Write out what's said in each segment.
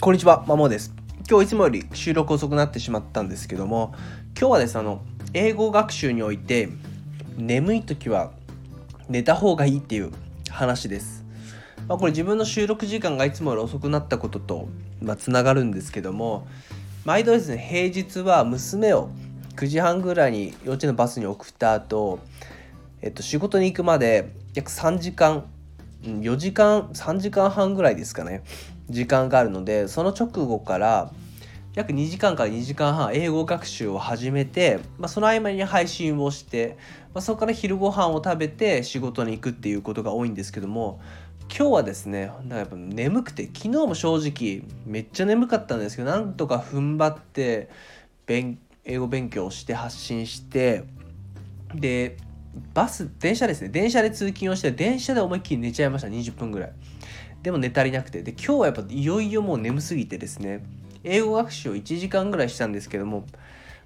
こんにちは、まもです。今日いつもより収録遅くなってしまったんですけども、今日はですね、あの、英語学習において、眠い時は寝た方がいいっていう話です。まあ、これ自分の収録時間がいつもより遅くなったことと、まあ、つながるんですけども、毎度ですね、平日は娘を9時半ぐらいに幼稚園のバスに送った後、えっと、仕事に行くまで約3時間4時間3時間半ぐらいですかね。時間があるのでその直後から約2時間から2時間半英語学習を始めて、まあ、その合間に配信をして、まあ、そこから昼ご飯を食べて仕事に行くっていうことが多いんですけども今日はですねなんかやっぱ眠くて昨日も正直めっちゃ眠かったんですけどなんとか踏ん張って英語勉強して発信してでバス電車ですね。電車で通勤をして電車で思いっきり寝ちゃいました。20分ぐらい。でも寝足りなくて。で今日はやっぱいよいよもう眠すぎてですね。英語学習を1時間ぐらいしたんですけども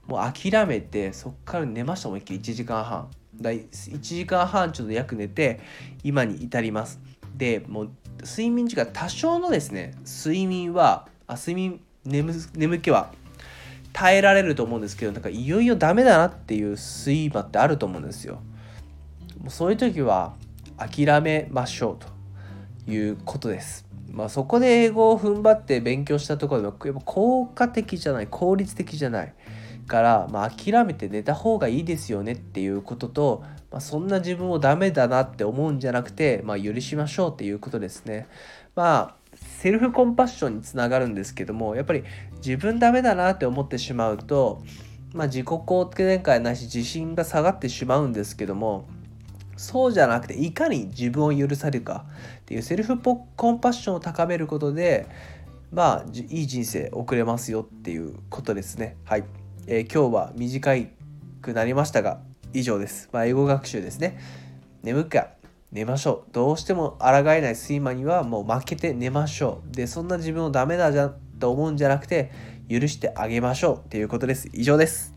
もう諦めてそっから寝ました思いっきり。1時間半。だ1時間半ちょっと約寝て今に至ります。でもう睡眠時間多少のですね睡眠はあ睡眠眠眠気は耐えられると思うんですけどなんかいよいよダメだなっていう睡魔ってあると思うんですよ。もうそういう時は諦めましょうということです。まあ、そこで英語を踏ん張って勉強したところでもやっぱ効果的じゃない効率的じゃないから、まあ、諦めて寝た方がいいですよねっていうことと、まあ、そんな自分をダメだなって思うんじゃなくて、まあ、許しましょうっていうことですね。まあセルフコンパッションにつながるんですけどもやっぱり自分ダメだなって思ってしまうと、まあ、自己肯定感ないし自信が下がってしまうんですけどもそうじゃなくていかに自分を許されるかっていうセルフコンパッションを高めることでまあいい人生送れますよっていうことですね。はい、えー、今日は短くなりましたが以上です、まあ、英語学習ですね。眠くか寝ましょう。どうしても抗えない。睡魔にはもう負けて寝ましょう。でそんな自分をダメだじゃと思うんじゃなくて許してあげましょうっていうことです。以上です。